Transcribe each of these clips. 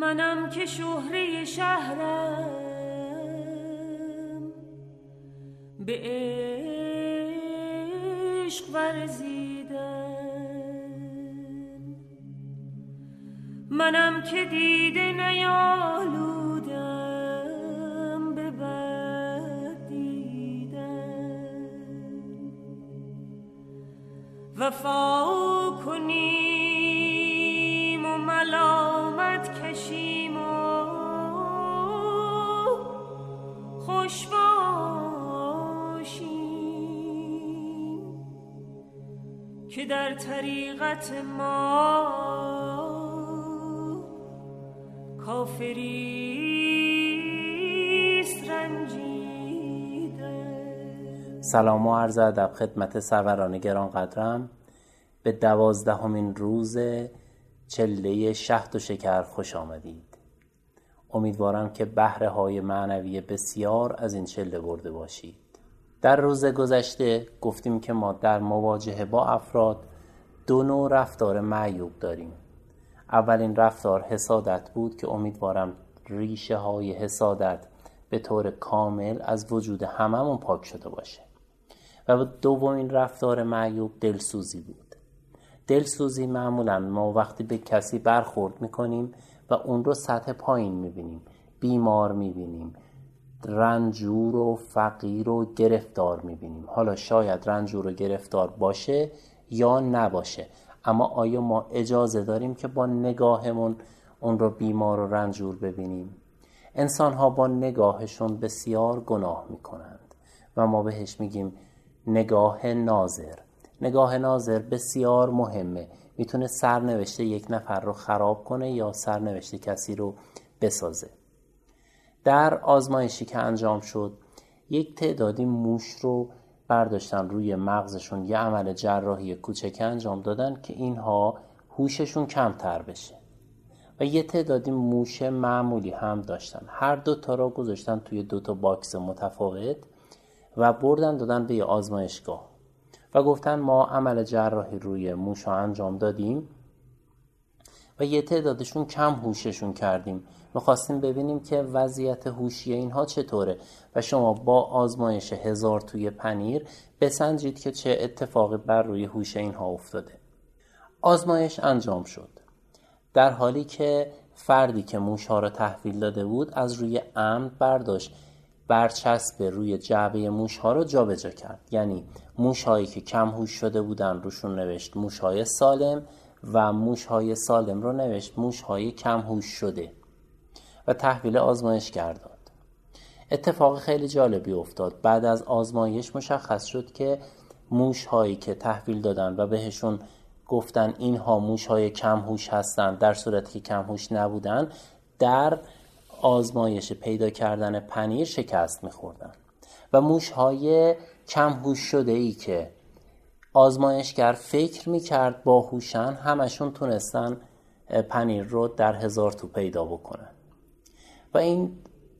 منم که شهره شهرم. به عشق ورزیدم. منم که دیده نیالودم به بد دیدم. وفا کنیم که در طریقت ما رنجیده. سلام و عرض ادب خدمت سروران گرانقدرم. به دوازدهمین روز چله شهد و شکر خوش آمدید. امیدوارم که بهره های معنوی بسیار از این چله برده باشید. در روز گذشته گفتیم که ما در مواجهه با افراد دو نوع رفتار معیوب داریم. اولین رفتار حسادت بود که امیدوارم ریشه های حسادت به طور کامل از وجود هممون پاک شده باشه. و دومین رفتار معیوب دلسوزی بود. دلسوزی معمولا ما وقتی به کسی برخورد می‌کنیم و اون رو سطح پایین می‌بینیم بیمار می‌بینیم رنجور و فقیر و گرفتار می‌بینیم. حالا شاید رنجور و گرفتار باشه یا نباشه. اما آیا ما اجازه داریم که با نگاهمون اون رو بیمار و رنجور ببینیم؟ انسان ها با نگاهشون بسیار گناه می‌کنند و ما بهش میگیم نگاه ناظر. نگاه ناظر بسیار مهمه. می‌تونه سرنوشته یک نفر رو خراب کنه یا سرنوشته کسی رو بسازه. در آزمایشی که انجام شد یک تعدادی موش رو برداشتن روی مغزشون یه عمل جراحی کوچک انجام دادن که اینها هوششون کمتر بشه. و یه تعدادی موش معمولی هم داشتن. هر دو تا را گذاشتن توی دو تا box متفاوت و بردن دادن به یه آزمایشگاه. و گفتن ما عمل جراحی روی موش ها انجام دادیم و یه تعدادشون کم هوششون کردیم. می‌خواستیم ببینیم که وضعیت هوشی اینها چطوره و شما با آزمایش هزارتوی پنیر بسنجید که چه اتفاقی بر روی هوش اینها افتاده. آزمایش انجام شد. در حالی که فردی که موش ها را تحویل داده بود از روی عمد برداشت برچسب روی جعبه موش ها رو جابجا کرد. یعنی موش هایی که کم هوش شده بودن روشون نوشت موش های سالم و موش های سالم رو نوشت موش های کم هوش شده. و تحویل آزمایش داد اتفاق خیلی جالبی افتاد. بعد از آزمایش مشخص شد که موش هایی که تحویل دادن و بهشون گفتن اینها موش های کم هوش هستند در صورتی که کم هوش نبودن در آزمایش پیدا کردن پنیر شکست میخوردن. و موش های کم هوش شده ای که آزمایشگر فکر می‌کرد با هوشن همشون تونستن پنیر رو در هزار تو پیدا بکنن. و این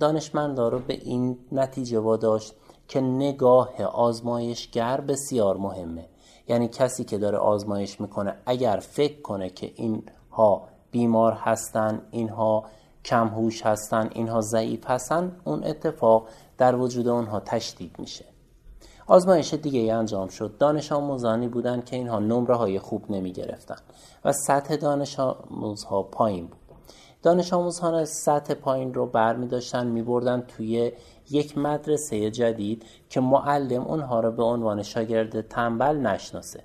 دانشمندا رو به این نتیجه واداشت که نگاه آزمایشگر بسیار مهمه. یعنی کسی که داره آزمایش می‌کنه اگر فکر کنه که اینها بیمار هستن اینها کم هوش هستن اینها ضعیف هستن اون اتفاق در وجود اونها تشدید میشه. آزمایش دیگه ای انجام شد. دانش آموزانی بودن که اینها نمره های خوب نمی گرفتن و سطح دانش آموزها پایین بود. دانش آموزان سطح پایین رو بر می داشتن می بردن توی یک مدرسه جدید که معلم اونها رو به عنوان شاگرد تنبل نشناسه.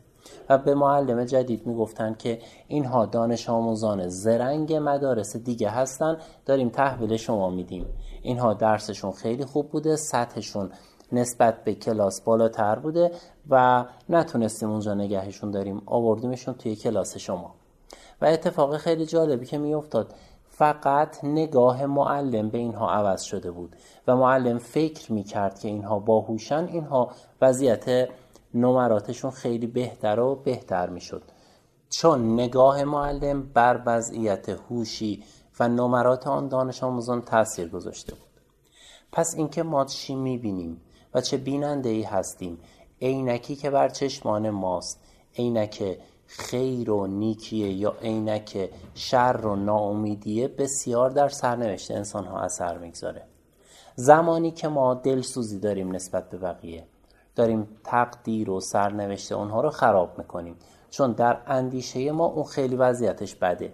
و به معلم جدید می‌گفتن که اینها دانش آموزان زرنگ مدارس دیگه هستن داریم تحویل شما میدیم اینها درسشون خیلی خوب بوده سطحشون نسبت به کلاس بالاتر بوده و نتونستیم اونجا نگهشون داریم. آوردیمشون توی کلاس شما. و اتفاق خیلی جالبی که میافتاد فقط نگاه معلم به اینها عوض شده بود و معلم فکر می‌کرد که اینها باهوشن اینها وضعیت نمراتشون خیلی بهتر و بهتر می‌شد. چون نگاه معلم بر وضعیت هوشی و نمرات آن دانش آموزان تاثیر گذاشته بود. پس اینکه ما چی می‌بینیم و چه بیننده ای هستیم عینکی که بر چشمان ماست عینک خیر و نیکیه یا عینک شر و ناامیدیه بسیار در سرنوشت انسان ها اثر می‌گذاره. زمانی که ما دلسوزی داریم نسبت به بقیه داریم تقدیر و سرنوشت اونها رو خراب می‌کنیم چون در اندیشه ما اون خیلی وضعیتش بده.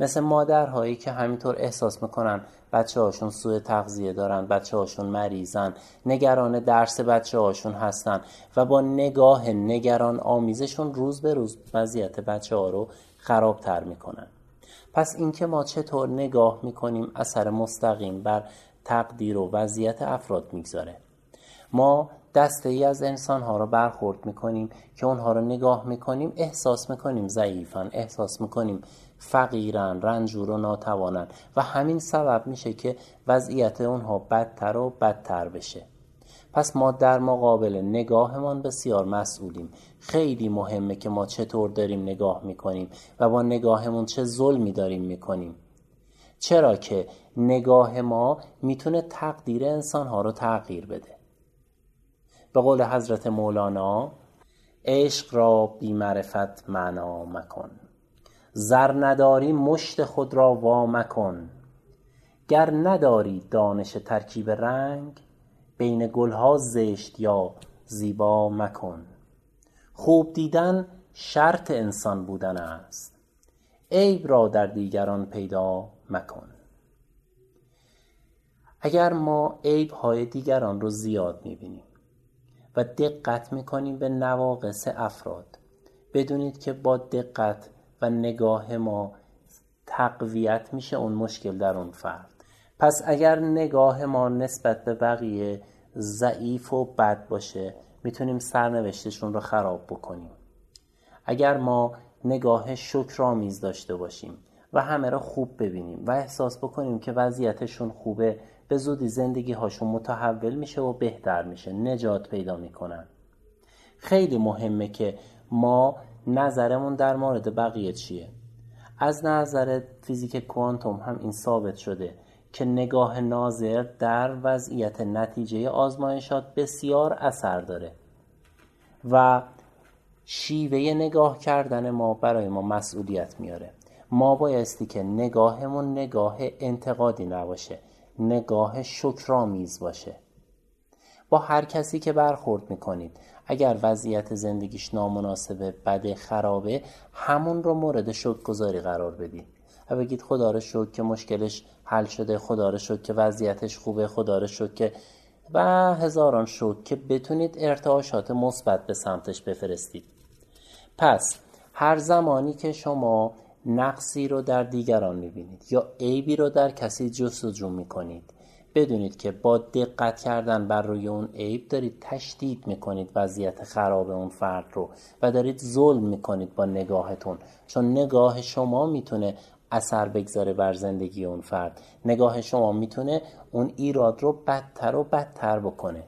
مثل مادرهایی که همینطور احساس می‌کنن بچه هاشون سوء تغذیه دارن بچه هاشون مریضن نگران درس بچه هاشون هستن و با نگاه نگران آمیزشون روز به روز وضعیت بچه ها رو خرابتر می‌کنن. پس اینکه ما چطور نگاه می‌کنیم اثر مستقیم بر تقدیر و وضعیت افراد می‌گذاره. ما دسته ای از انسان ها رو برخورد می‌کنیم که اونها رو نگاه می‌کنیم احساس می‌کنیم ضعیفن احساس می‌کنیم فقیرن رنجور و ناتوانن و همین سبب میشه که وضعیت اونها بدتر و بدتر بشه. پس ما در مقابل نگاهمان بسیار مسئولیم. خیلی مهمه که ما چطور داریم نگاه می‌کنیم و با نگاهمون چه ظلمی داریم می‌کنیم. چرا که نگاه ما می‌تونه تقدیر انسانها رو تغییر بده. به قول حضرت مولانا عشق را بی معرفت معنا مکن. زر نداری مشت خود را وا مکن. گر نداری دانش ترکیب رنگ بین گلها زشت یا زیبا مکن. خوب دیدن شرط انسان بودن است. عیب را در دیگران پیدا مکن. اگر ما عیب های دیگران رو زیاد می‌بینیم و دقت می‌کنیم به نواقص افراد بدونید که با دقت و نگاه ما تقویت میشه اون مشکل در اون فرد. پس اگر نگاه ما نسبت به بقیه ضعیف و بد باشه می‌تونیم سرنوشتشون رو خراب بکنیم. اگر ما نگاه شکرآمیز داشته باشیم و همه را خوب ببینیم و احساس بکنیم که وضعیتشون خوبه به زودی زندگی هاشون متحول میشه و بهتر میشه نجات پیدا می‌کنن. خیلی مهمه که ما نظرمون در مورد بقیه چیه؟ از نظر فیزیک کوانتوم هم این ثابت شده که نگاه ناظر در وضعیت نتیجه آزمایشات بسیار اثر داره و شیوه نگاه کردن ما برای ما مسئولیت میاره. ما بایستی که نگاهمون نگاه انتقادی نباشه نگاه شکرآمیز باشه. با هر کسی که برخورد می‌کنید اگر وضعیت زندگیش نامناسبه بده خرابه همون رو مورد شکرگزاری قرار بدید و بگید خدا رو شکر که مشکلش حل شده خدا رو شکر که وضعیتش خوبه خدا رو شکر که و هزاران شکر که بتونید ارتعاشات مثبت به سمتش بفرستید. پس هر زمانی که شما نقصی رو در دیگران می‌بینید یا عیبی رو در کسی جستجو می‌کنید بدونید که با دقت کردن بر روی اون عیب دارید تشدید می‌کنید وضعیت خراب اون فرد رو و دارید ظلم می‌کنید با نگاهتون. چون نگاه شما می‌تونه اثر بگذاره بر زندگی اون فرد. نگاه شما می‌تونه اون ایراد رو بدتر و بدتر بکنه.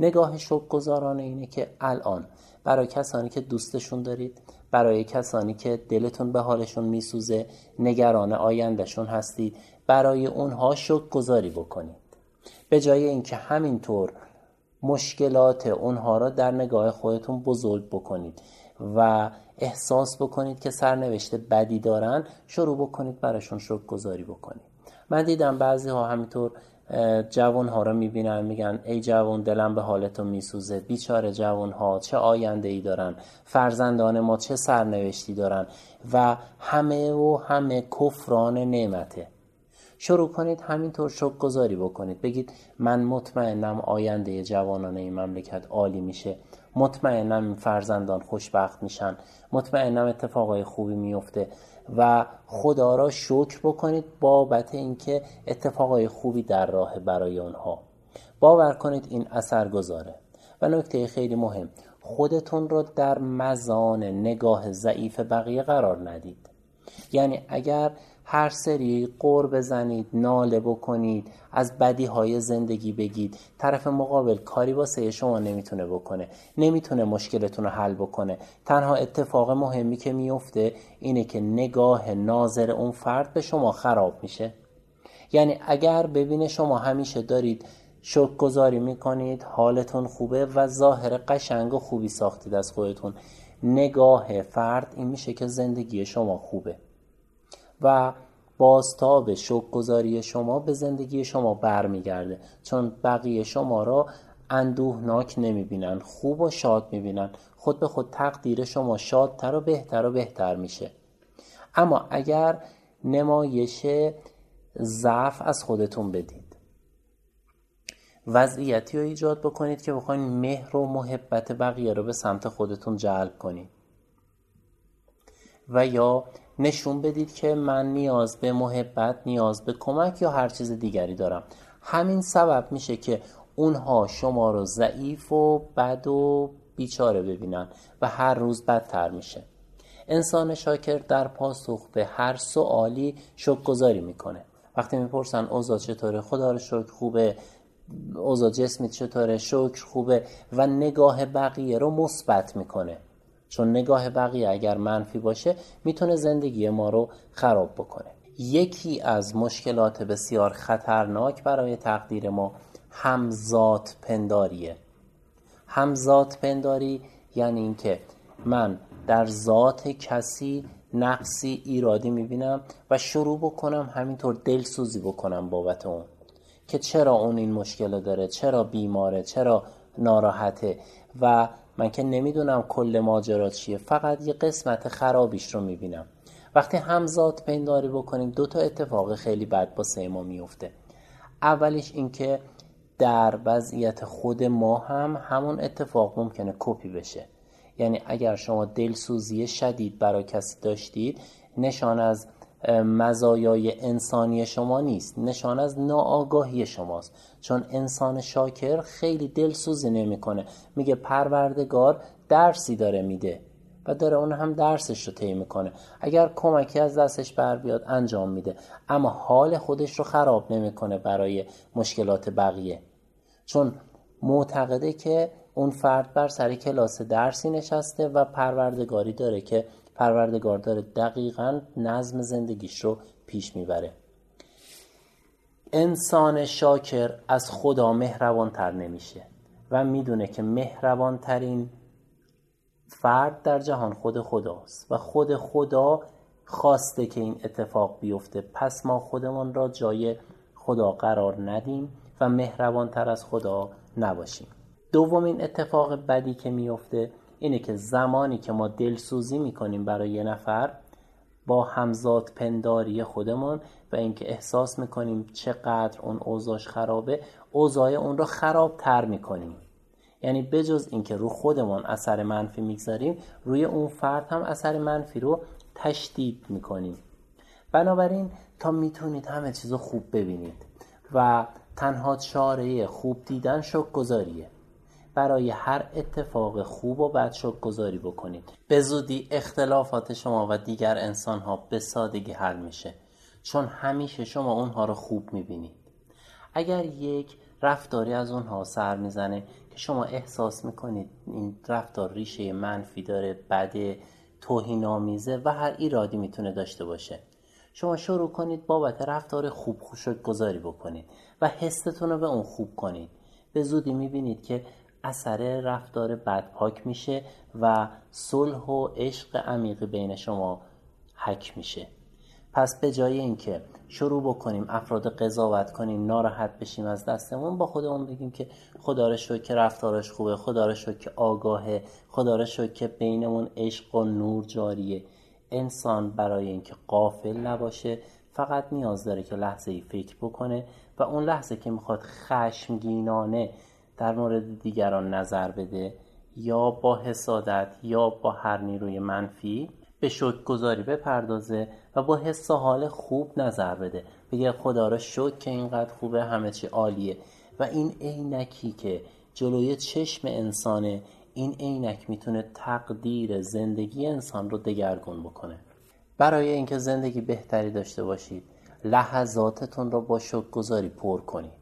نگاه شکرگزارانه اینه که الان برای کسانی که دوستشون دارید برای کسانی که دلتون به حالشون میسوزه نگران آیندهشون هستید. برای اونها شک گذاری بکنید. به جای اینکه همینطور مشکلات اونها را در نگاه خودتون بزرگ بکنید و احساس بکنید که سرنوشت بدی دارن شروع بکنید براشون شک گذاری بکنید. من دیدم بعضی ها همینطور جوان ها رو می‌بینن میگن ای جوان دلم به حالتون میسوزه بیچاره جوان ها چه آینده ای دارن فرزندان ما چه سرنوشتی دارن و همه و همه کفران نعمته. شروع کنید همینطور شک گذاری بکنید. بگید من مطمئنم آینده جوانان این مملکت عالی میشه. مطمئنم فرزندان خوشبخت میشن. مطمئنم اتفاقای خوبی میفته و خدا را شکر بکنید بابت اینکه اتفاقای خوبی در راه برای اونها باور کنید این اثر گذاره و نکته خیلی مهم خودتون رو در مزان نگاه ضعیف بقیه قرار ندید. یعنی اگر هر سری قور بزنید ناله بکنید از بدی های زندگی بگید طرف مقابل کاری واسه شما نمی‌تونه بکنه نمی‌تونه مشکلتون رو حل بکنه. تنها اتفاق مهمی که میفته اینه که نگاه ناظر اون فرد به شما خراب میشه. یعنی اگر ببینه شما همیشه دارید شک گذاری می‌کنید حالتون خوبه و ظاهر قشنگ و خوبی ساختید از خودتون. نگاه فرد این میشه که زندگی شما خوبه. و بازتاب شکرگزاری شما به زندگی شما برمیگرده. چون بقیه شما را اندوهناک نمی‌بینن خوب و شاد می‌بینن. خود به خود تقدیر شما شادتر و بهتر و بهتر میشه. اما اگر نمایش ضعف از خودتون بدید وضعیتی رو ایجاد بکنید که بخواین مهر و محبت بقیه رو به سمت خودتون جلب کنید. و یا نشون بدید که من نیاز به محبت نیاز به کمک یا هر چیز دیگری دارم. همین سبب میشه که اونها شما رو ضعیف و بد و بیچاره ببینن و هر روز بدتر میشه. انسان شاکر در پاسخ به هر سوالی شکرگزاری می‌کنه. وقتی می‌پرسن اوضاع چطوره خدا رو شکر خوبه اوضاع جسمیت چطوره شکر خوبه و نگاه بقیه رو مثبت می‌کنه. چون نگاه بقیه اگر منفی باشه می‌تونه زندگی ما رو خراب بکنه. یکی از مشکلات بسیار خطرناک برای تقدیر ما همزاد پنداریه. همزاد پنداری یعنی اینکه من در ذات کسی نقصی ایرادی می‌بینم و شروع بکنم همینطور دلسوزی بکنم بابت اون. که چرا اون این مشکل داره چرا بیماره چرا ناراحته و من که نمی‌دونم کل ماجرا چیه. فقط یه قسمت خرابیش رو می‌بینم. وقتی همزاد پنداری بکنیم دو تا اتفاق خیلی بد با ما میفته اولیش اینکه در وضعیت خود ما هم همون اتفاق ممکنه کپی بشه. یعنی اگر شما دلسوزی شدید برای کسی داشتید نشان از مزایای انسانی شما نیست. نشان از ناآگاهی شماست. چون انسان شاکر خیلی دلسوزی نمی‌کنه. میگه پروردگار درسی داره میده و داره اون هم درسش رو طی می‌کنه. اگر کمکی از دستش بر بیاد انجام میده. اما حال خودش رو خراب نمی‌کنه برای مشکلات بقیه. چون معتقده که اون فرد بر سر کلاس درسی نشسته و پروردگاری داره که پروردگار داره دقیقا نظم زندگیش رو پیش می‌بره. انسان شاکر از خدا مهربانتر نمیشه و می‌دونه که مهربانترین فرد در جهان خود خداست و خود خدا خواسته که این اتفاق بیفته. پس ما خودمون را جای خدا قرار ندیم و مهربانتر از خدا نباشیم. دومین اتفاق بدی که میفته اینه که زمانی که ما دلسوزی می‌کنیم برای یه نفر با همزاد پنداری خودمون و اینکه احساس می‌کنیم چقدر اون اوضاش خرابه اوضاع اون رو خراب تر می‌کنیم. یعنی بجز اینکه رو خودمون اثر منفی می‌گذاریم روی اون فرد هم اثر منفی رو تشدید می‌کنیم. بنابراین تا می‌تونید همه چیز رو خوب ببینید و تنها چاره خوب دیدن شک گذاریه برای هر اتفاق خوب و بد گذاری بکنید. به زودی اختلافات شما و دیگر انسان ها به سادگی حل میشه چون همیشه شما اونها رو خوب می‌بینید. اگر یک رفتاری از اونها سر می‌زنه که شما احساس می‌کنید این رفتار ریشه منفی داره بده توهین آمیزه و هر ایرادی می‌تونه داشته باشه شما شروع کنید بابت رفتار خوب خوشک گذاری بکنید و حستون رو به اون خوب کنید. به زودی می‌بینید که اثر رفتار بد پاک میشه و صلح و عشق عمیقی بین شما حک میشه. پس به جای اینکه شروع بکنیم افراد قضاوت کنیم ناراحت بشیم از دستمون با خودمون بگیم که خدا شکر که رفتارش خوبه خدا شکر که آگاهه خدا شکر که بینمون عشق و نور جاریه. انسان برای اینکه قافل نباشه فقط نیاز داره که لحظه ای فکر بکنه و اون لحظه که می‌خواد خشمگینانه در مورد دیگران نظر بده یا با حسادت یا با هر نیروی منفی به شکر گذاری بپردازه و با حس حال خوب نظر بده. بگه خدا را شکر که اینقدر خوبه همه چی عالیه. و این عینکی که جلوی چشم انسانه این عینک می‌تونه تقدیر زندگی انسان رو دگرگون بکنه. برای اینکه زندگی بهتری داشته باشید لحظاتتون رو با شکرگزاری پر کنید.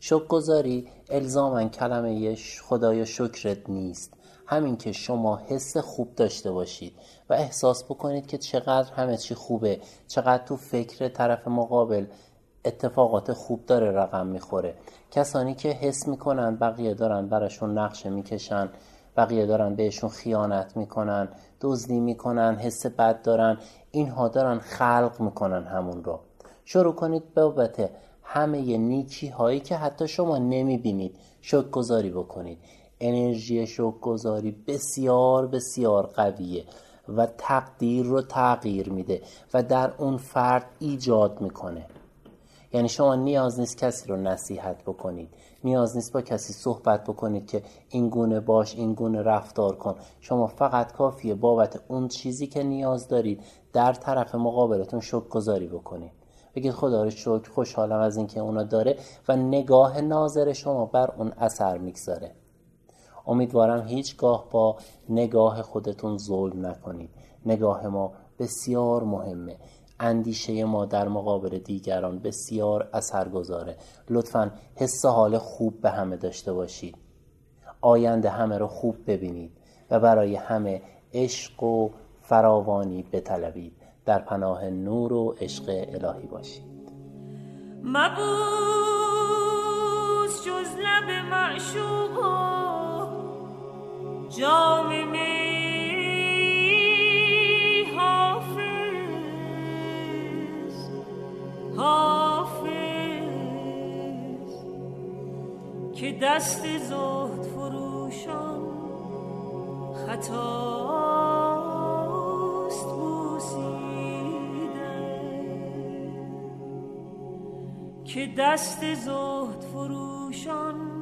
شکرگزاری الزاما کلمه خدای شکرت نیست. همین که شما حس خوب داشته باشید و احساس بکنید که چقدر همه چی خوبه چقدر تو فکر طرف مقابل اتفاقات خوب داره رقم می‌خوره. کسانی که حس می‌کنن بقیه دارن براشون نقشه می‌کشن بقیه دارن بهشون خیانت می‌کنن دزدی می‌کنن حس بد دارن اینها دارن خلق می‌کنن همون رو. شروع کنید بابت همه نیکی هایی که حتی شما نمی‌بینید. شک گذاری بکنید. انرژی شک گذاری بسیار بسیار قویه و تقدیر رو تغییر میده و در اون فرد ایجاد می‌کنه. یعنی شما نیاز نیست کسی رو نصیحت بکنید. نیاز نیست با کسی صحبت بکنید که این گونه باش این گونه رفتار کن. شما فقط کافیه بابت اون چیزی که نیاز دارید در طرف مقابلتون گذاری بکنید. بگید خدا رو شکر خوشحالم از اینکه اونا داره و نگاه ناظر شما بر اون اثر می‌گذاره. امیدوارم هیچگاه با نگاه خودتون ظلم نکنید. نگاه ما بسیار مهمه. اندیشه ما در مقابل دیگران بسیار اثرگذاره. لطفا حس حال خوب به همه داشته باشید. آینده همه رو خوب ببینید و برای همه عشق و فراوانی بطلبید. در پناه نور و عشق الهی باشید. مبوس جز لب معشوق جام که دست زهد دست زهد فروشان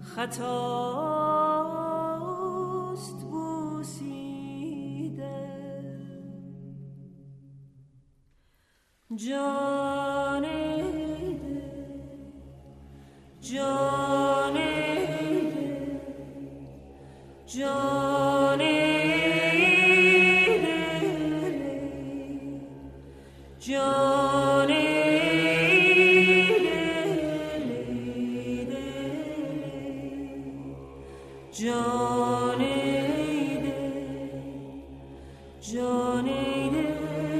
خطاست بوسیده. 이름